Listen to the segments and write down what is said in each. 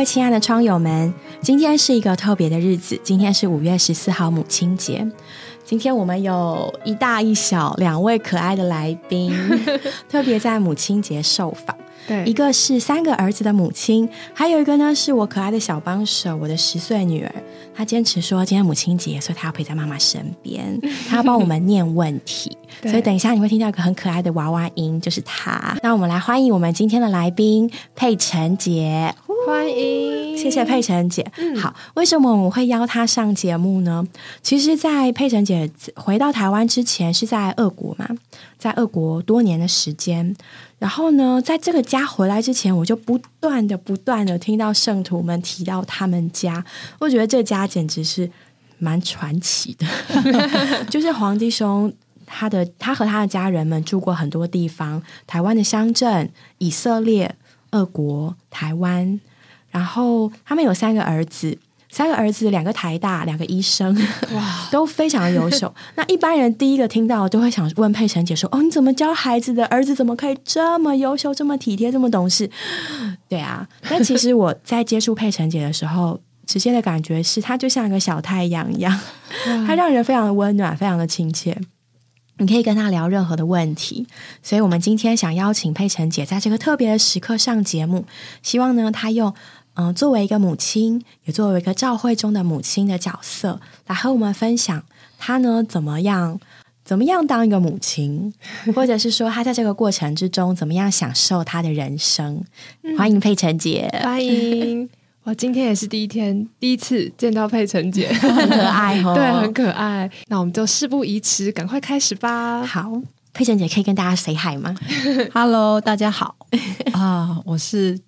位亲爱的窗友们，今天是一个特别的日子，今天是五月十四号母亲节。今天我们有一大一小两位可爱的来宾，特别在母亲节受访。对，一个是三个儿子的母亲，还有一个呢是我可爱的小帮手，我的十岁女儿。她坚持说今天母亲节，所以她要陪在妈妈身边，她要帮我们念问题。所以等一下你会听到一个很可爱的娃娃音，就是她。那我们来欢迎我们今天的来宾佩晨姐。欢迎，谢谢佩晨姐。好，为什么我们会邀她上节目呢？其实，在佩晨姐回到台湾之前，是在俄国嘛，在俄国多年的时间。然后呢，在这个家回来之前，我就不断的、不断的听到圣徒们提到他们家，我觉得这家简直是蛮传奇的。就是黄弟兄，他的他和他的家人们住过很多地方，台湾的乡镇、以色列、俄国、台湾。然后他们有三个儿子，三个儿子两个台大，两个医生，哇，都非常优秀。那一般人第一个听到都会想问佩晨姐说：“哦，你怎么教孩子的？儿子怎么可以这么优秀、这么体贴、这么懂事？”对啊，但其实我在接触佩晨姐的时候，直接的感觉是她就像一个小太阳一样，她让人非常的温暖，非常的亲切。你可以跟她聊任何的问题，所以我们今天想邀请佩晨姐在这个特别的时刻上节目，希望呢她用。嗯，作为一个母亲，也作为一个教会中的母亲的角色，来和我们分享她呢怎么样，怎么样当一个母亲，或者是说她在这个过程之中怎么样享受她的人生。欢迎佩晨姐，欢迎！我今天也是第一天，第一次见到佩晨姐，很可爱哦，对，很可爱。那我们就事不宜迟，赶快开始吧。好，佩晨姐可以跟大家 say hi 吗？Hello，大家好啊，我是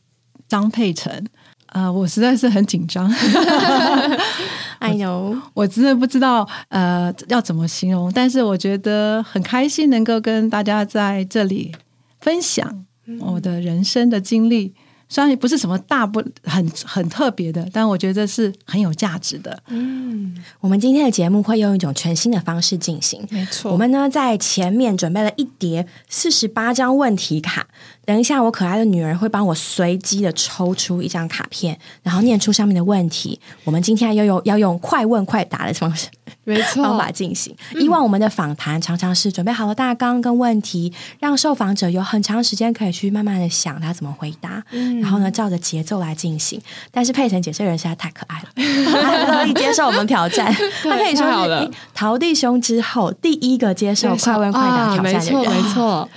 张佩晨。啊，我实在是很紧张。I know，我真的不知道呃要怎么形容，但是我觉得很开心能够跟大家在这里分享我的人生的经历。虽然也不是什么大不很很特别的，但我觉得是很有价值的。嗯，我们今天的节目会用一种全新的方式进行。没错，我们呢在前面准备了一叠四十八张问题卡。等一下，我可爱的女儿会帮我随机的抽出一张卡片，然后念出上面的问题。我们今天要用要用快问快答的方式。没错，方法进行。以往我们的访谈常常是准备好了大纲跟问题，让受访者有很长时间可以去慢慢的想他怎么回答，然后呢照着节奏来进行。但是佩晨姐这人实在太可爱了，她乐意接受我们挑战。她可以说是陶弟兄之后第一个接受快问快答挑战的人。没错，没错，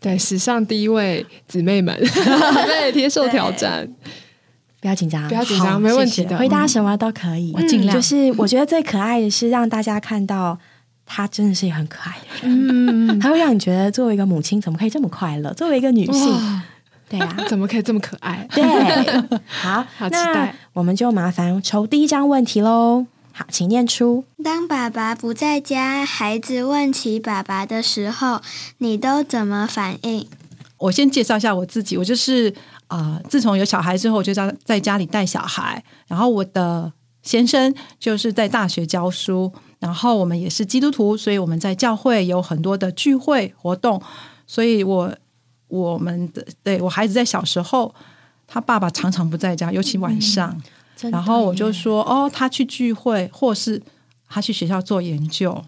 对，史上第一位姊妹们 对接受挑战。不要紧张，不要紧张，没问题的，回答什么都可以，我尽量。就是我觉得最可爱的是让大家看到他真的是一个很可爱的人，嗯，他会让你觉得作为一个母亲怎么可以这么快乐？作为一个女性，对呀，怎么可以这么可爱？对，好，好期待。我们就麻烦抽第一张问题喽。好，请念出：当爸爸不在家，孩子问起爸爸的时候，你都怎么反应？我先介绍一下我自己，我就是。啊！自从有小孩之后，我就在在家里带小孩。然后我的先生就是在大学教书。然后我们也是基督徒，所以我们在教会有很多的聚会活动。所以我我们的对我孩子在小时候，他爸爸常常不在家，尤其晚上。然后我就说：“哦，他去聚会，或是他去学校做研究。”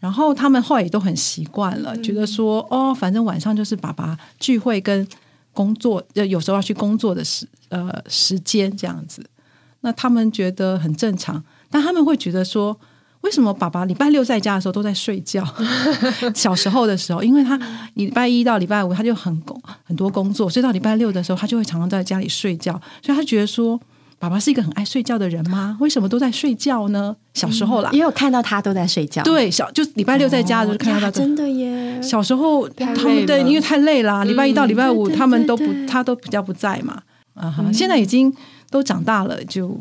然后他们后来也都很习惯了，觉得说：“哦，反正晚上就是爸爸聚会跟。”工作呃，有时候要去工作的时呃时间这样子，那他们觉得很正常，但他们会觉得说，为什么爸爸礼拜六在家的时候都在睡觉？小时候的时候，因为他礼拜一到礼拜五他就很工很多工作，所以到礼拜六的时候他就会常常在家里睡觉，所以他觉得说。爸爸是一个很爱睡觉的人吗？为什么都在睡觉呢？小时候啦，也有看到他都在睡觉。对，小就礼拜六在家的时候看到他。真的耶！小时候他们对，因为太累了，礼拜一到礼拜五他们都不，他都比较不在嘛。啊哈，现在已经都长大了，就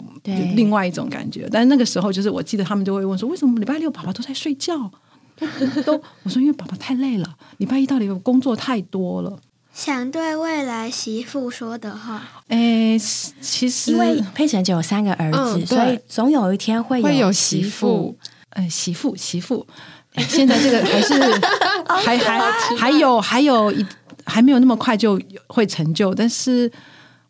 另外一种感觉。但是那个时候，就是我记得他们就会问说，为什么礼拜六爸爸都在睡觉？都我说因为爸爸太累了，礼拜一到礼拜五工作太多了。想对未来媳妇说的话，诶，其实因为佩晨就有三个儿子，所以总有一天会有媳妇。哎，媳妇，媳妇，现在这个还是 还还还有还有一还没有那么快就会成就，但是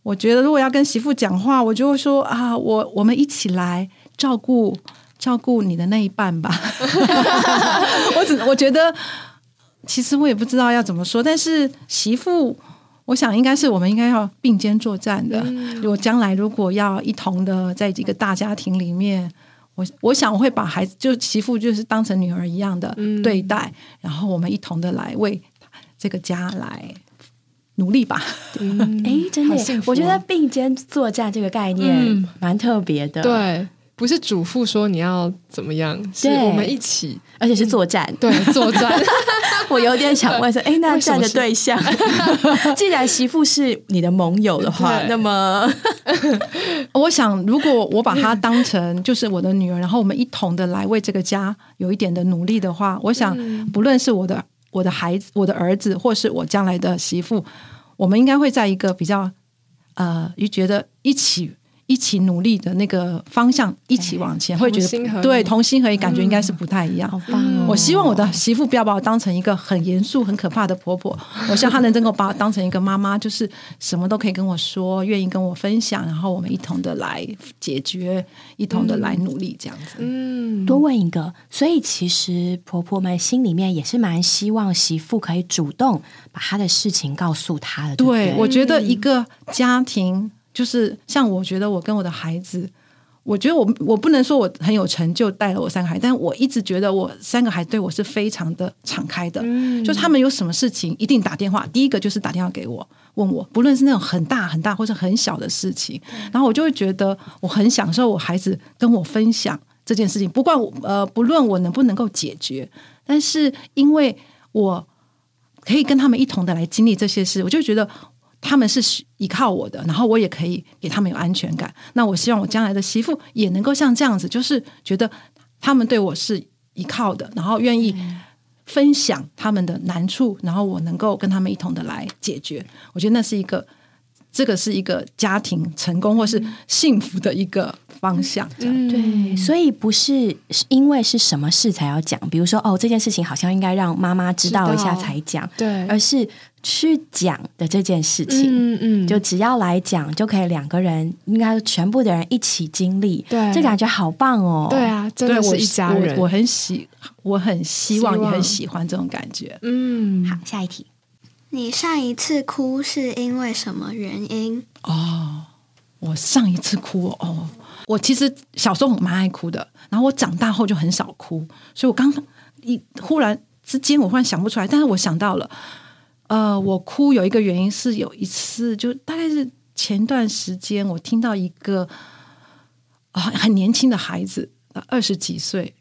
我觉得如果要跟媳妇讲话，我就会说啊，我我们一起来照顾照顾你的那一半吧。我只我觉得，其实我也不知道要怎么说，但是媳妇，我想应该是我们应该要并肩作战的。如果将来如果要一同的在这个大家庭里面，我我想我会把孩子就媳妇就是当成女儿一样的对待，然后我们一同的来为这个家来努力吧。哎，真的我觉得并肩作战这个概念嗯。蛮特别的，，对，不是嘱咐说你要怎么样，是我们一起而且是作战。对作战。我有点想问说，哎，那站的对象，既然媳妇是你的盟友的话，那么 我想，如果我把她当成就是我的女儿，然后我们一同的来为这个家有一点的努力的话，我想，不论是我的我的孩子、我的儿子，或是我将来的媳妇，我们应该会在一个比较呃，就觉得一起一起努力的那个方向一起往前，会觉得对同心合意，感觉应该是不太一样。好棒哦！我希望我的媳妇不要把我当成一个很严肃、很可怕的婆婆，我希望她能真够把我当成一个妈妈，就是什么都可以跟我说，愿意跟我分享，然后我们一同的来解决，一同的来努力，这样子。嗯，多问一个，所以其实婆婆们心里面也是蛮希望媳妇可以主动把她的事情告诉她的，对对，对？我觉得一个家庭就是像我觉得我跟我的孩子。我觉得我我不能说我很有成就带了我三个孩子，但我一直觉得我三个孩子对我是非常的敞开的，就是他们有什么事情一定打电话，第一个就是打电话给我问我，不论是那种很大很大或者很小的事情，然后我就会觉得我很享受我孩子跟我分享这件事情，不管我呃不论我能不能够解决，但是因为我可以跟他们一同的来经历这些事，我就觉得他们是依靠我的，然后我也可以给他们有安全感。那我希望我将来的媳妇也能够像这样子，就是觉得他们对我是依靠的，然后愿意分享他们的难处，然后我能够跟他们一同的来解决。我觉得那是一个。这个是一个家庭成功或是幸福的一个方向，这样。对，所以不是是因为是什么事才要讲，比如说哦，这件事情好像应该让妈妈知道一下才讲，对，而是去讲的这件事情。嗯嗯，就只要来讲，就可以两个人，应该全部的人一起经历，对这感觉好棒哦。对，啊，真的是一家人。我，我很喜，我很希望，希望也很喜欢这种感觉。嗯，好，下一题。你上一次哭是因为什么原因？哦，我上一次哭哦，我其实小时候蛮爱哭的，然后我长大后就很少哭，所以我刚一忽然之间我忽然想不出来，但是我想到了，呃，我哭有一个原因是有一次，就大概是前段时间我听到一个啊、很年轻的孩子，二十几岁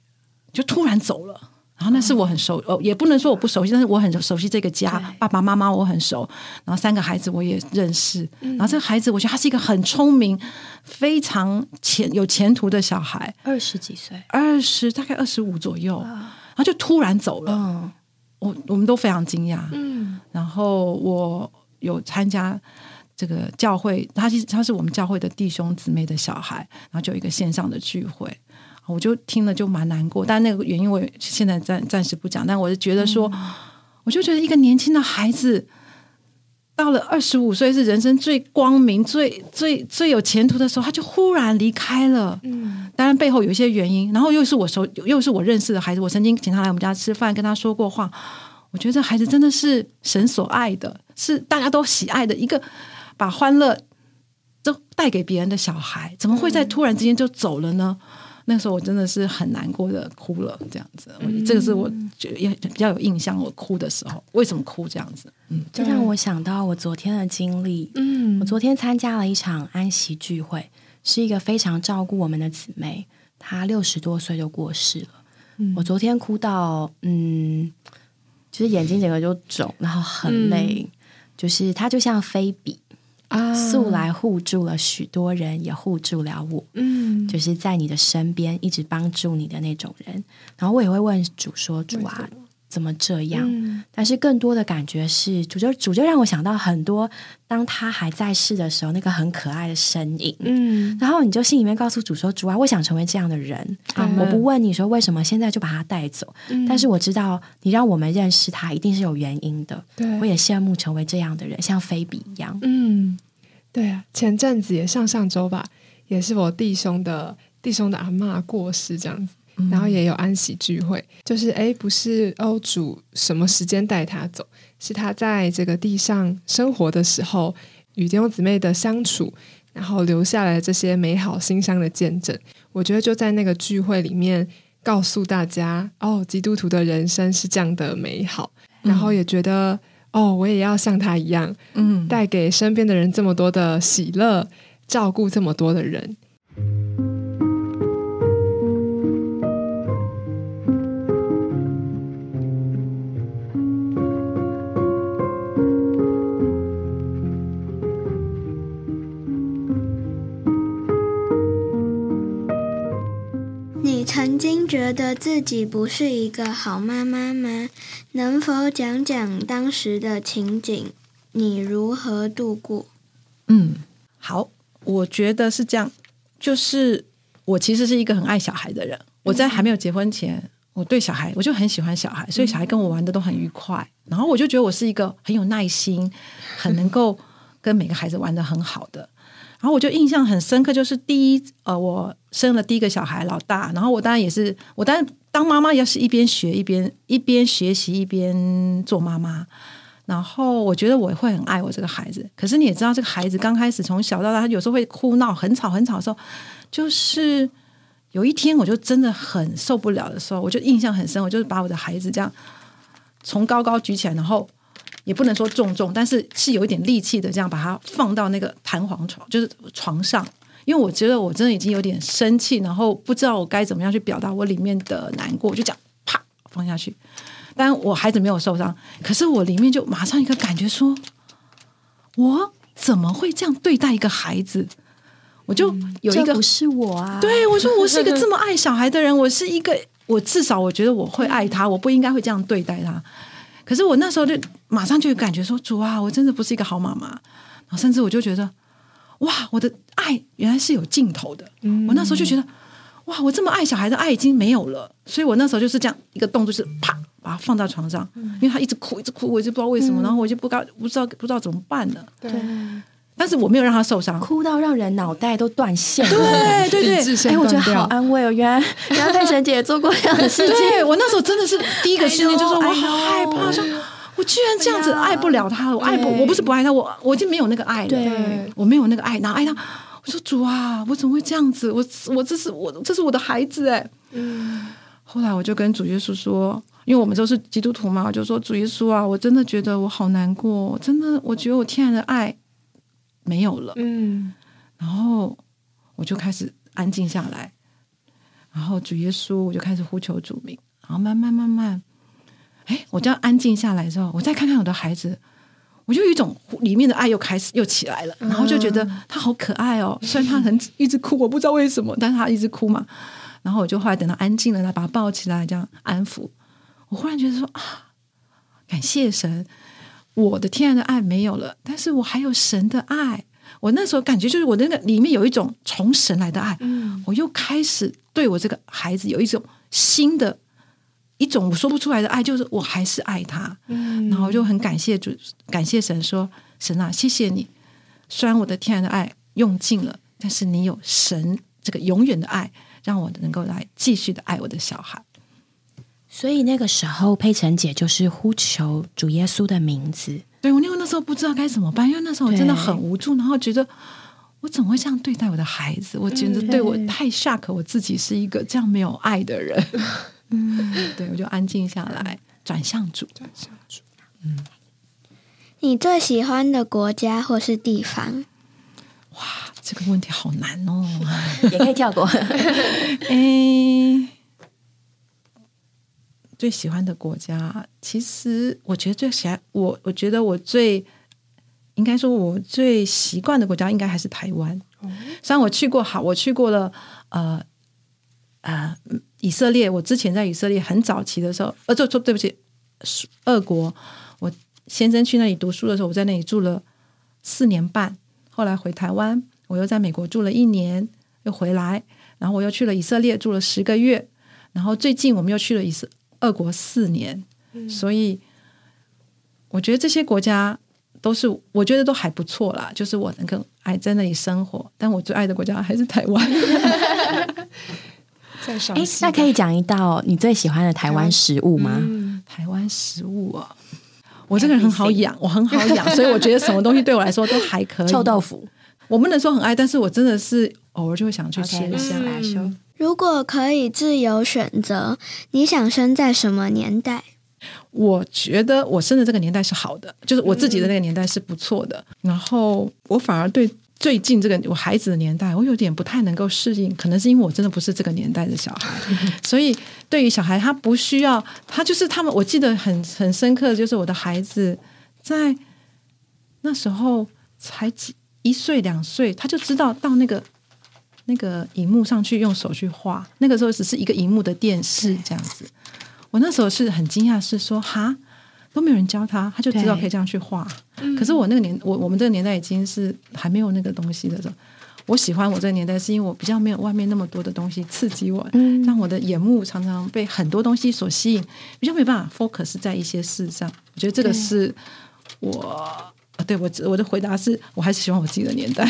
就突然走了。然后那是我很熟，哦，也不能说我不熟悉，但是我很熟悉这个家，爸爸妈妈我很熟，然后三个孩子我也认识，然后这个孩子我觉得他是一个很聪明、非常前有前途的小孩，二十几岁，二十大概二十五左右，然后就突然走了，嗯，我我们都非常惊讶，嗯，然后我有参加这个教会，他其实他是我们教会的弟兄姊妹的小孩，然后就有一个线上的聚会，我就听了就蛮难过，但那个原因我现在暂暂时不讲，但我是觉得说，我就觉得一个年轻的孩子。到了二十五岁是人生最光明、最最最有前途的时候，他就忽然离开了。嗯，当然背后有一些原因，然后又是我熟，又是我认识的孩子，我曾经请他来我们家吃饭，跟他说过话。我觉得这孩子真的是神所爱的，是大家都喜爱的一个，把欢乐都带给别人的小孩，怎么会在突然之间就走了呢？那个时候我真的是很难过的哭了，这样子。我这个是我觉得也比较有印象，我哭的时候为什么哭这样子？嗯，就让我想到我昨天的经历。嗯我昨天参加了一场安息聚会，是一个非常照顾我们的姊妹，她六十多岁就过世了。我昨天哭到，嗯，就是眼睛整个就肿，然后很累，就是她就像菲比，啊素来护住了许多人，也护住了我。嗯，就是在你的身边一直帮助你的那种人。然后我也会问主说：“主啊，怎么这样？”嗯但是更多的感觉是，主就主就让我想到很多，当他还在世的时候，那个很可爱的身影。嗯，然后你就心里面告诉主说：“主啊，我想成为这样的人。我不问你说为什么现在就把他带走，但是我知道你让我们认识他，一定是有原因的。对我也羡慕成为这样的人，像菲比一样。嗯，对啊，前阵子也上上周吧，也是我弟兄的弟兄的阿嬷过世这样子，然后也有安息聚会，就是哎，不是欧主什么时间带他走，是他在这个地上生活的时候与弟兄姊妹的相处，然后留下来这些美好馨香的见证。我觉得就在那个聚会里面告诉大家，哦，基督徒的人生是这样的美好，然后也觉得。哦，我也要像他一样，嗯，带给身边的人这么多的喜乐，照顾这么多的人。曾经觉得自己不是一个好妈妈吗？能否讲讲当时的情景？你如何度过？嗯，好，我觉得是这样。就是我其实是一个很爱小孩的人。我在还没有结婚前，我对小孩我就很喜欢小孩，所以小孩跟我玩的都很愉快。然后我就觉得我是一个很有耐心、很能够跟每个孩子玩的很好的。然后我就印象很深刻，就是第一，呃，我生了第一个小孩，老大。然后我当然也是，我当然当妈妈，要是一边学一边一边学习一边做妈妈。然后我觉得我会很爱我这个孩子。可是你也知道，这个孩子刚开始从小到大，他有时候会哭闹，很吵很吵的时候，就是有一天我就真的很受不了的时候，我就印象很深，我就是把我的孩子这样从高高举起来，然后。也不能说重重，但是是有一点力气的，这样把它放到那个弹簧床，就是床上。因为我觉得我真的已经有点生气，然后不知道我该怎么样去表达我里面的难过，就讲啪放下去。但我孩子没有受伤，可是我里面就马上一个感觉说，我怎么会这样对待一个孩子？我就有一个不是我啊，对我说我是一个这么 爱小孩的人，我是一个我至少我觉得我会爱他，我不应该会这样对待他。可是我那时候就马上就感觉说主啊，我真的不是一个好妈妈。然后甚至我就觉得，哇，我的爱原来是有尽头的。我那时候就觉得，哇，我这么爱小孩的爱已经没有了。所以我那时候就是这样一个动作，是啪把他放到床上，因为他一直哭，一直哭，我就不知道为什么，然后我就不知道不知道不知道怎么办了。对。但是我没有让他受伤，哭到让人脑袋都断线。对对对，哎，我觉得好安慰哦。原来原来佩神姐也做过这样的事情。对我那时候真的是第一个瞬间，就是我好害怕，说我居然这样子爱不了他了，我爱不，我不是不爱他，我我已经没有那个爱了。对，我没有那个爱，哪爱他？我说主啊，我怎么会这样子？我我这是我这是我的孩子哎。嗯。后来我就跟主耶稣说，因为我们都是基督徒嘛，我就说主耶稣啊，我真的觉得我好难过，真的，我觉得我天然的爱。没有了，嗯，然后我就开始安静下来，然后主耶稣，我就开始呼求主名，然后慢慢慢慢，哎，我这样安静下来之后，我再看看我的孩子，我就有一种里面的爱又开始又起来了，然后就觉得他好可爱哦，虽然他很一直哭，我不知道为什么，但是他一直哭嘛，然后我就后来等他安静了，他把他抱起来这样安抚，我忽然觉得说啊，感谢神。我的天然的爱没有了，但是我还有神的爱。我那时候感觉就是我那个里面有一种从神来的爱，嗯，我又开始对我这个孩子有一种新的一种我说不出来的爱，就是我还是爱他，嗯，然后就很感谢主，感谢神说神啊，谢谢你，虽然我的天然的爱用尽了，但是你有神这个永远的爱，让我能够来继续的爱我的小孩。所以那个时候，佩晨姐就是呼求主耶稣的名字。对我，因为那时候不知道该怎么办，因为那时候我真的很无助，然后觉得我怎么会这样对待我的孩子？我觉得对我太 shock，我自己是一个这样没有爱的人。嗯，对，我就安静下来，转向主，转向主。嗯，你最喜欢的国家或是地方？哇，这个问题好难哦，也可以跳过。哎。最喜欢的国家，其实我觉得最喜欢我，我觉得我最应该说，我最习惯的国家应该还是台湾。虽然我去过，好，我去过了，呃呃，以色列。我之前在以色列很早期的时候，呃，就说对不起，俄国。我先生去那里读书的时候，我在那里住了四年半。后来回台湾，我又在美国住了一年，又回来，然后我又去了以色列住了十个月，然后最近我们又去了以色。二国四年，所以我觉得这些国家都是我觉得都还不错啦，就是我能够爱在那里生活，但我最爱的国家还是台湾。哎，那可以讲一道你最喜欢的台湾食物吗？嗯，台湾食物啊，我这个人很好养，我很好养，所以我觉得什么东西对我来说都还可以。臭豆腐我不能说很爱，但是我真的是偶尔就会想去吃一下。如果可以自由选择，你想生在什么年代？我觉得我生的这个年代是好的，就是我自己的那个年代是不错的。然后我反而对最近这个我孩子的年代，我有点不太能够适应，可能是因为我真的不是这个年代的小孩，所以对于小孩，他不需要，他就是他们，我记得很很深刻，就是我的孩子在那时候才几一岁两岁，他就知道到那个。那个荧幕上去用手去画，那个时候只是一个荧幕的电视这样子。我那时候是很惊讶，是说哈都没有人教他，他就知道可以这样去画。可是我那个年，我我们这个年代已经是还没有那个东西的时候。我喜欢我这个年代，是因为我比较没有外面那么多的东西刺激我，让我的眼目常常被很多东西所吸引，比较没办法 focus 在一些事上。我觉得这个是我。对我，我的回答是我还是喜欢我自己的年代。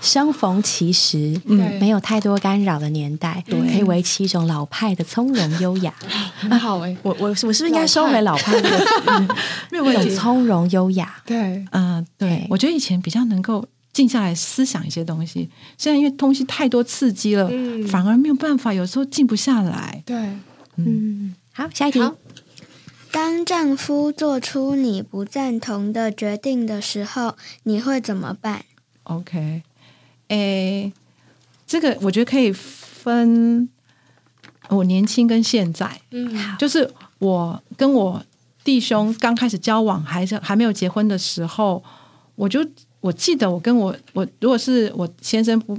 相逢其时，嗯没有太多干扰的年代，可以维持一种老派的从容优雅。很好哎，我我我是不是应该收回“老派”这个词？没有问题从容优雅。对，嗯，对对，我觉得以前比较能够静下来思想一些东西，现在因为东西太多刺激了，嗯反而没有办法，有时候静不下来。对，嗯，好，下一题。好当丈夫做出你不赞同的决定的时候，你会怎么办？OK，诶，这个我觉得可以分我年轻跟现在，嗯，就是我跟我弟兄刚开始交往，还是还没有结婚的时候，我就我记得我跟我我如果是我先生不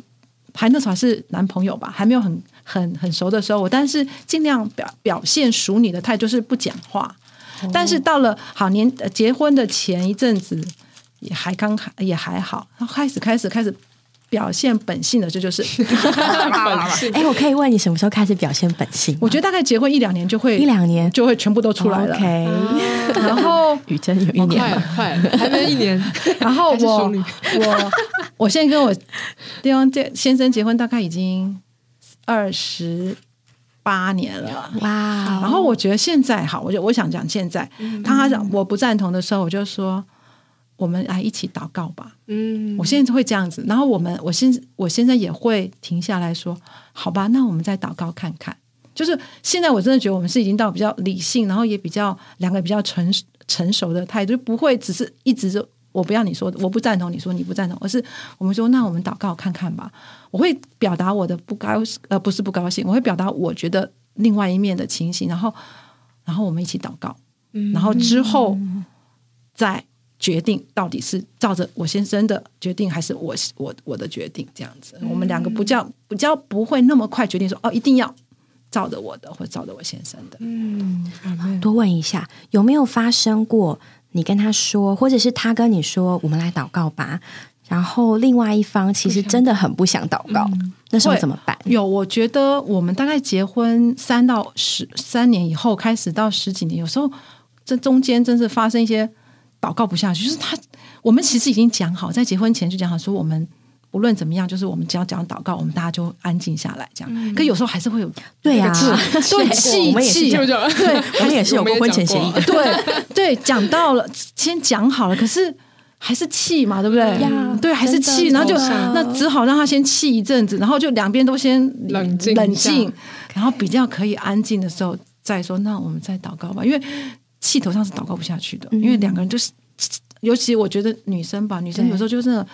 还那时候还是男朋友吧，还没有很很很熟的时候，我但是尽量表表现熟你的态度，就是不讲话。但是到了好年呃结婚的前一阵子，也还刚开也还好，然后开始开始开始表现本性了，这就是。哎，我可以问你什么时候开始表现本性？吗？我觉得大概结婚一两年就会一两年？就会全部都出来了。OK，然后 雨珍有一好年快还没一年，然后我我我现在跟我对方这先生结婚大概已经二十八年了。哇哦，然后我觉得现在好，我就我想讲现在，当他讲我不赞同的时候，我就说我们来一起祷告吧。嗯，我现在会这样子，然后我们我现我现在也会停下来说，好吧，那我们再祷告看看。就是现在我真的觉得我们是已经到比较理性，然后也比较两个比较成成熟的态度，就不会只是一直就我不要你说的，我不赞同你说你不赞同，而是我们说那我们祷告看看吧。我会表达我的不高呃不是不高兴，我会表达我觉得另外一面的情形，然后然后我们一起祷告，然后之后再决定到底是照着我先生的决定，还是我我我的决定这样子。我们两个不叫不叫不会那么快决定说哦，一定要照着我的，或者照着我先生的。嗯，多问一下，有没有发生过你跟他说，或者是他跟你说，我们来祷告吧？然后另外一方其实真的很不想祷告，那时候怎么办？有，我觉得我们大概结婚三到十三年以后，开始到十几年，有时候这中间真是发生一些祷告不下去，就是他我们其实已经讲好，在结婚前就讲好说我们。无论怎么样，就是我们只要讲祷告，我们大家就安静下来，这样。可有时候还是会有对呀、对对气气，对我们也是有过婚前协议的。对对，讲到了，先讲好了，可是还是气嘛，对不对呀？对，还是气，然后就那只好让他先气一阵子，然后就两边都先冷静冷静，然后比较可以安静的时候再说，那我们再祷告吧，因为气头上是祷告不下去的，因为两个人就是，尤其我觉得女生吧，女生有时候就是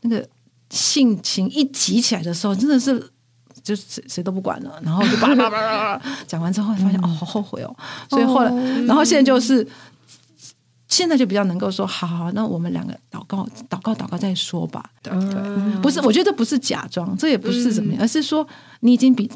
那个性情一急起来的时候，真的是。就是谁谁都不管了，然后就叭叭叭叭叭讲完之后，发现哦，好后悔哦。所以后来，然后现在就是现在就比较能够说，好好，好那我们两个祷告，祷告，祷告再说吧。对对，不是，我觉得不是假装，这也不是怎么样，而是说你已经比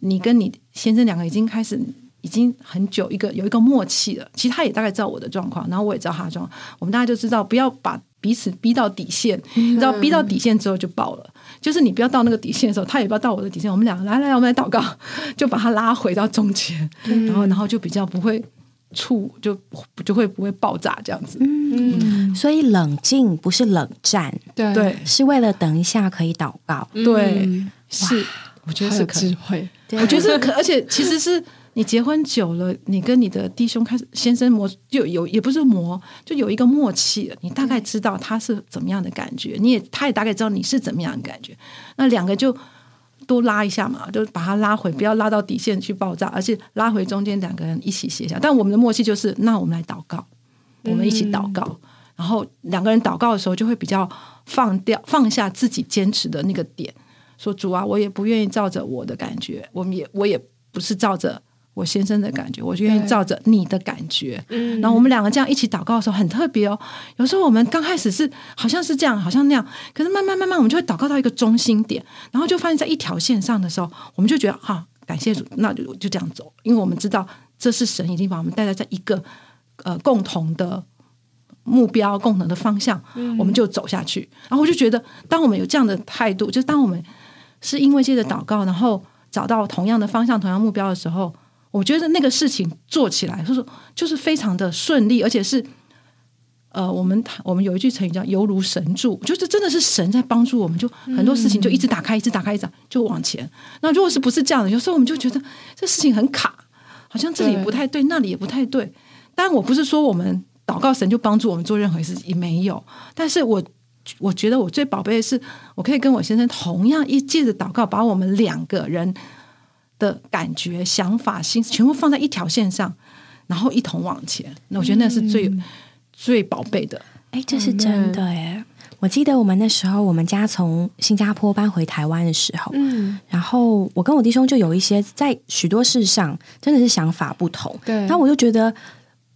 你跟你先生两个已经开始。已经很久一个有一个默契了，其实他也大概知道我的状况，然后我也知道他的状况，我们大家就知道不要把彼此逼到底线，你知道逼到底线之后就爆了，就是你不要到那个底线的时候，他也不要到我的底线，我们两个来来，我们来祷告，就把他拉回到中间，然后然后就比较不会触，就就会不会爆炸这样子。嗯，所以冷静不是冷战，对对是为了等一下可以祷告。对嗯是，我觉得是智。慧，我觉得是可，而且其实是你结婚久了，你跟你的弟兄开始先生磨，就有也不是磨，就有一个默契了。你大概知道他是怎么样的感觉，你也他也大概知道你是怎么样的感觉。那两个就多拉一下嘛，就把他拉回，不要拉到底线去爆炸，而是拉回中间两个人一起协调。但我们的默契就是，那我们来祷告，我们一起祷告。然后两个人祷告的时候，就会比较放掉、放下自己坚持的那个点，说主啊，我也不愿意照着我的感觉，我们也我也不是照着我先生的感觉，我就愿意照着你的感觉。嗯然后我们两个这样一起祷告的时候很特别哦。有时候我们刚开始是好像是这样，好像那样，可是慢慢慢慢我们就会祷告到一个中心点，然后就发现在一条线上的时候，我们就觉得哈、感谢主，那就就这样走，因为我们知道这是神已经把我们带在一个呃共同的。目标共同的方向，我们就走下去。然后我就觉得，当我们有这样的态度，就是当我们是因为借着祷告，然后找到同样的方向、同样目标的时候，我觉得那个事情做起来，就是就是非常的顺利，而且是呃，我们我们有一句成语叫“犹如神助”，就是真的是神在帮助我们，就很多事情就一直打开，一直打开，一直就往前。那如果是不是这样的，有时候我们就觉得这事情很卡，好像这里不太对，那里也不太对。当然，我不是说我们祷告神就帮助我们做任何事情，也没有。但是我我觉得我最宝贝的是，我可以跟我先生同样一借着祷告，把我们两个人的感觉、想法、心思全部放在一条线上，然后一同往前。那我觉得那是最、最宝贝的。哎，这是真的哎！我记得我们那时候，我们家从新加坡搬回台湾的时候，嗯，然后我跟我弟兄就有一些在许多事上真的是想法不同，对，然后我就觉得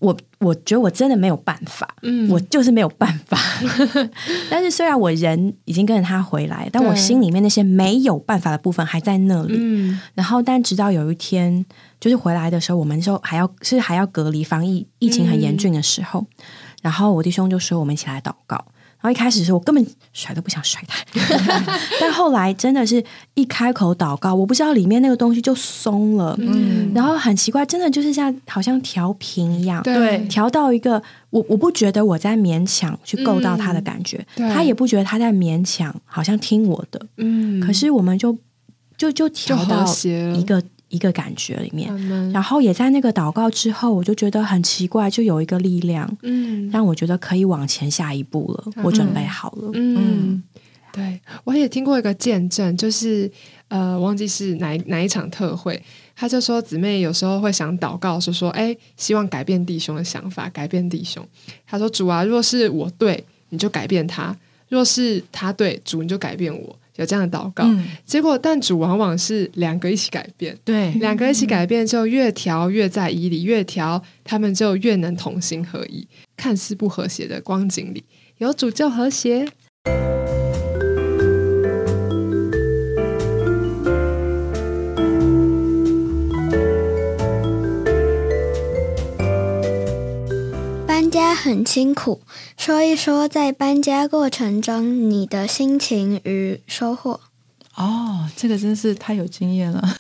我我觉得我真的没有办法，嗯我就是没有办法。但是虽然我人已经跟着他回来，但我心里面那些没有办法的部分还在那里。嗯然后，但直到有一天，就是回来的时候，我们那时候还要是还要隔离防疫，疫情很严峻的时候，然后我弟兄就说我们一起来祷告。然后一开始是我根本甩都不想甩他，但后来真的是一开口祷告，我不知道里面那个东西就松了，嗯。然后很奇怪，真的就是像好像调频一样，对。调到一个我我不觉得我在勉强去够到他的感觉，对。他也不觉得他在勉强，好像听我的，嗯，可是我们就就就调到一个一个感觉里面，然后也在那个祷告之后，我就觉得很奇怪，就有一个力量嗯让我觉得可以往前下一步了，我准备好了。嗯，对，我也听过一个见证，就是呃，忘记是哪一哪一场特会，他就说姊妹有时候会想祷告，说说，哎，希望改变弟兄的想法，改变弟兄。他说主啊，若是我对，你就改变他；若是他对，主你就改变我。有这样的祷告，嗯，结果但主往往是两个一起改变，对，两个一起改变，就越调越在意里，越调他们就越能同心合一。看似不和谐的光景里，有主就和谐。家很辛苦，说一说在搬家过程中你的心情与收获。哦，这个真是太有经验了，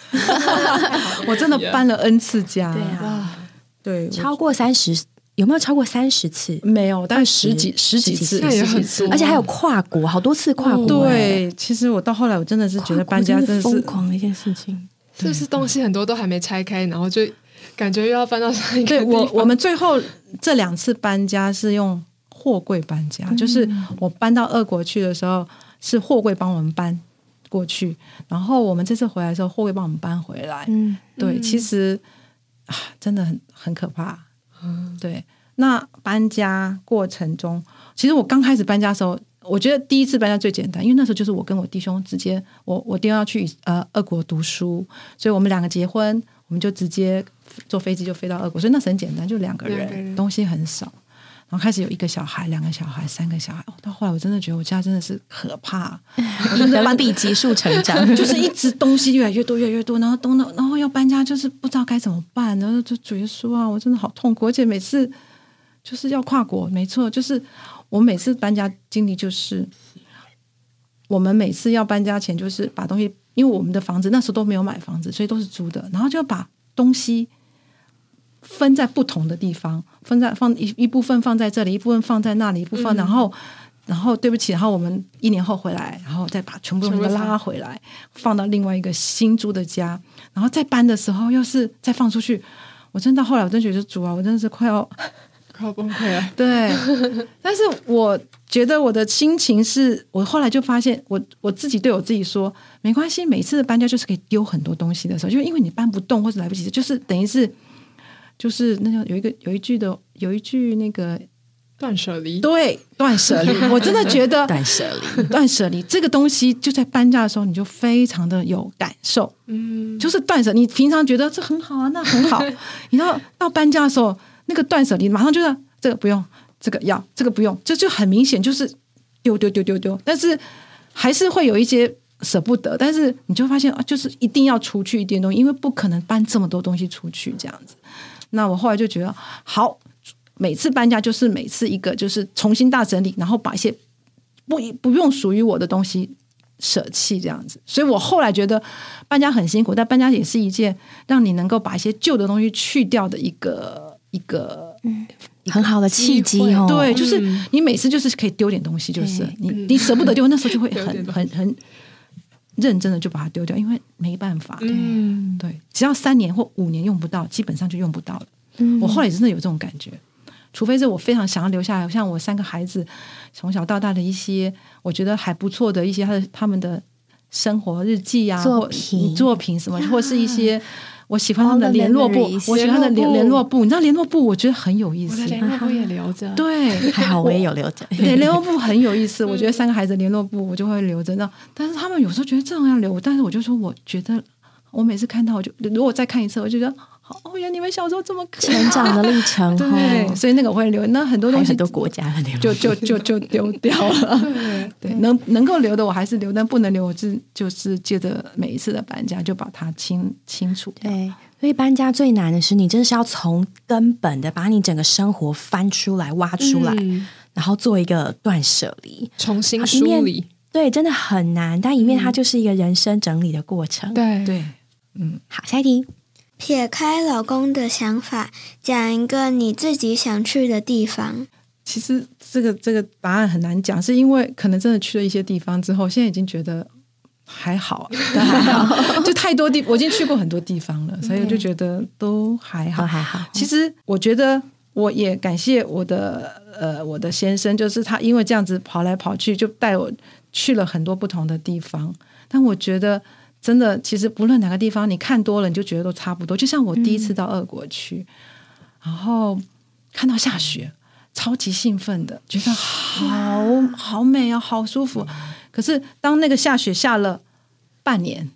我真的搬了 N 次家，对啊，对，超过三十，有没有超过三十次？没有，但十几十几次，十那也很十几次多而且还有跨国，好多次跨国、欸。对，其实我到后来我真的是觉得搬家真的是疯狂的一件事情。是不是东西很多都还没拆开，然后就感觉又要搬到上一个对我地方我们最后这两次搬家是用货柜搬家，就是我搬到俄国去的时候是货柜帮我们搬过去，然后我们这次回来的时候货柜帮我们搬回来。嗯，对，嗯其实啊，真的很很可怕。对，那搬家过程中，其实我刚开始搬家的时候，我觉得第一次搬家最简单，因为那时候就是我跟我弟兄直接，我我弟兄要去呃俄国读书，所以我们两个结婚，我们就直接坐飞机就飞到俄国，所以那很简单，就两个人，东西很少。然后开始有一个小孩、两个小孩、三个小孩，哦，到后来我真的觉得我家真的是可怕，人比级数成长，就是一直东西越来越多，越来越多，然后东到，然后要搬家，就是不知道该怎么办，然后就主耶稣啊，我真的好痛苦，而且每次就是要跨国，没错，就是我每次搬家经历就是，我们每次要搬家前就是把东西，因为我们的房子那时候都没有买房子，所以都是租的，然后就把东西分在不同的地方，分在放一一部分放在这里，一部分放在那里，一部分，然后然后对不起，然后我们一年后回来，然后再把全部东西都拉回来，放到另外一个新租的家，然后再搬的时候又是再放出去。我真到后来，我真觉得主啊，我真的是快要快崩溃了。对，但是我觉得我的心情是，我后来就发现，我我自己对我自己说，没关系，每次的搬家就是可以丢很多东西的时候，就因为你搬不动或者来不及，就是等于是，就是那叫有一个有一句的有一句那个断舍离，对断舍离，我真的觉得断舍离，断舍离这个东西就在搬家的时候你就非常的有感受，嗯，就是断舍，你平常觉得这很好啊，那很好，你到到搬家的时候，那个断舍离马上就是这个不用，这个要，这个不用，这就很明显就是丢丢丢丢丢，但是还是会有一些舍不得，但是你就发现啊，就是一定要出去一点东西，因为不可能搬这么多东西出去这样子。那我后来就觉得好，每次搬家就是每次一个就是重新大整理，然后把一些不不用属于我的东西舍弃这样子。所以我后来觉得搬家很辛苦，但搬家也是一件让你能够把一些旧的东西去掉的一个一个。很好的契机哦。对，就是你每次就是可以丢点东西，就是你你舍不得丢，那时候就会很很很认真的就把它丢掉，因为没办法。嗯，对，只要三年或五年用不到，基本上就用不到了。嗯我后来也真的有这种感觉，除非是我非常想要留下来，像我三个孩子从小到大的一些我觉得还不错的一些他的他们的生活日记啊，作或品作品什么，或是一些。我喜欢他们的联络簿，我喜欢的联联络簿联络簿，你知道联络簿，我觉得很有意思。我的联络簿也留着。对，还好我也有留着。对，联络簿很有意思。我觉得三个孩子联络簿我就会留着那，但是他们有时候觉得这样要留，但是我就说，我觉得我每次看到，我就如果再看一次，我就觉得，哦，原来你们小时候这么可爱成长的历程对，哦，所以那个我会留。那很多东西很多国家的联就就就就丢掉了。对，对，能能够留的我还是留，但不能留，我是就是借着每一次的搬家就把它清清除掉。对，所以搬家最难的是，你真的是要从根本的把你整个生活翻出来、挖出来，嗯然后做一个断舍离。重新梳理。对，真的很难，但一面它就是一个人生整理的过程。对，对，嗯好，下一题。撇开老公的想法，讲一个你自己想去的地方。其实这个这个答案很难讲，是因为可能真的去了一些地方之后，现在已经觉得还好，但还好，就太多地，我已经去过很多地方了，所以我就觉得都还好。还好。其实我觉得，我也感谢我的呃我的先生，就是他因为这样子跑来跑去，就带我去了很多不同的地方。但我觉得真的，其实不论哪个地方，你看多了，你就觉得都差不多。就像我第一次到俄国去，然后看到下雪，超级兴奋的，觉得好好美啊，好舒服。可是当那个下雪下了半年，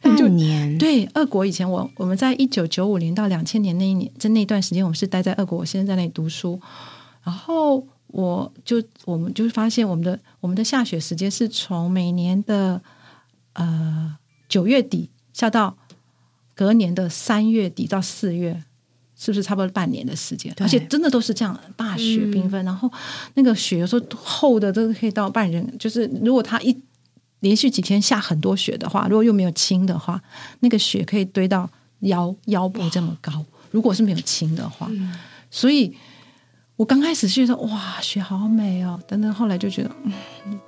半年，对，俄国以前我我们在一九九五年到两千年那一年，在那段时间，我们是待在俄国，我先生在那里读书，然后我就我们就发现我们的我们的下雪时间是从每年的呃九月底下到隔年的三月底到四月。是不是差不多半年的时间？而且真的都是这样，大雪缤纷，然后那个雪有时候厚的都可以到半人，就是如果它一连续几天下很多雪的话，如果又没有清的话，那个雪可以堆到腰腰部这么高。如果是没有清的话，所以我刚开始觉得哇，雪好美哦，等等后来就觉得，嗯，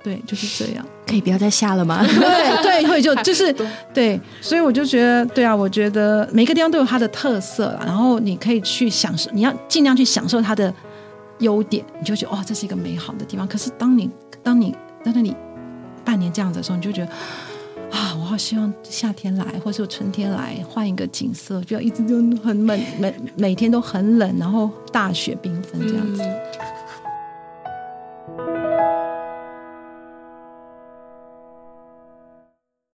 对，就是这样。可以不要再下了吗？对 对，会就就是 对，所以我就觉得，对啊，我觉得每个地方都有它的特色啦，然后你可以去享受，你要尽量去享受它的优点，你就觉得哦，这是一个美好的地方。可是当你当你在那里半年这样子的时候，你就觉得啊，我好希望夏天来，或是春天来，换一个景色，不要一直就很冷，每每天都很冷，然后大雪缤纷这样子。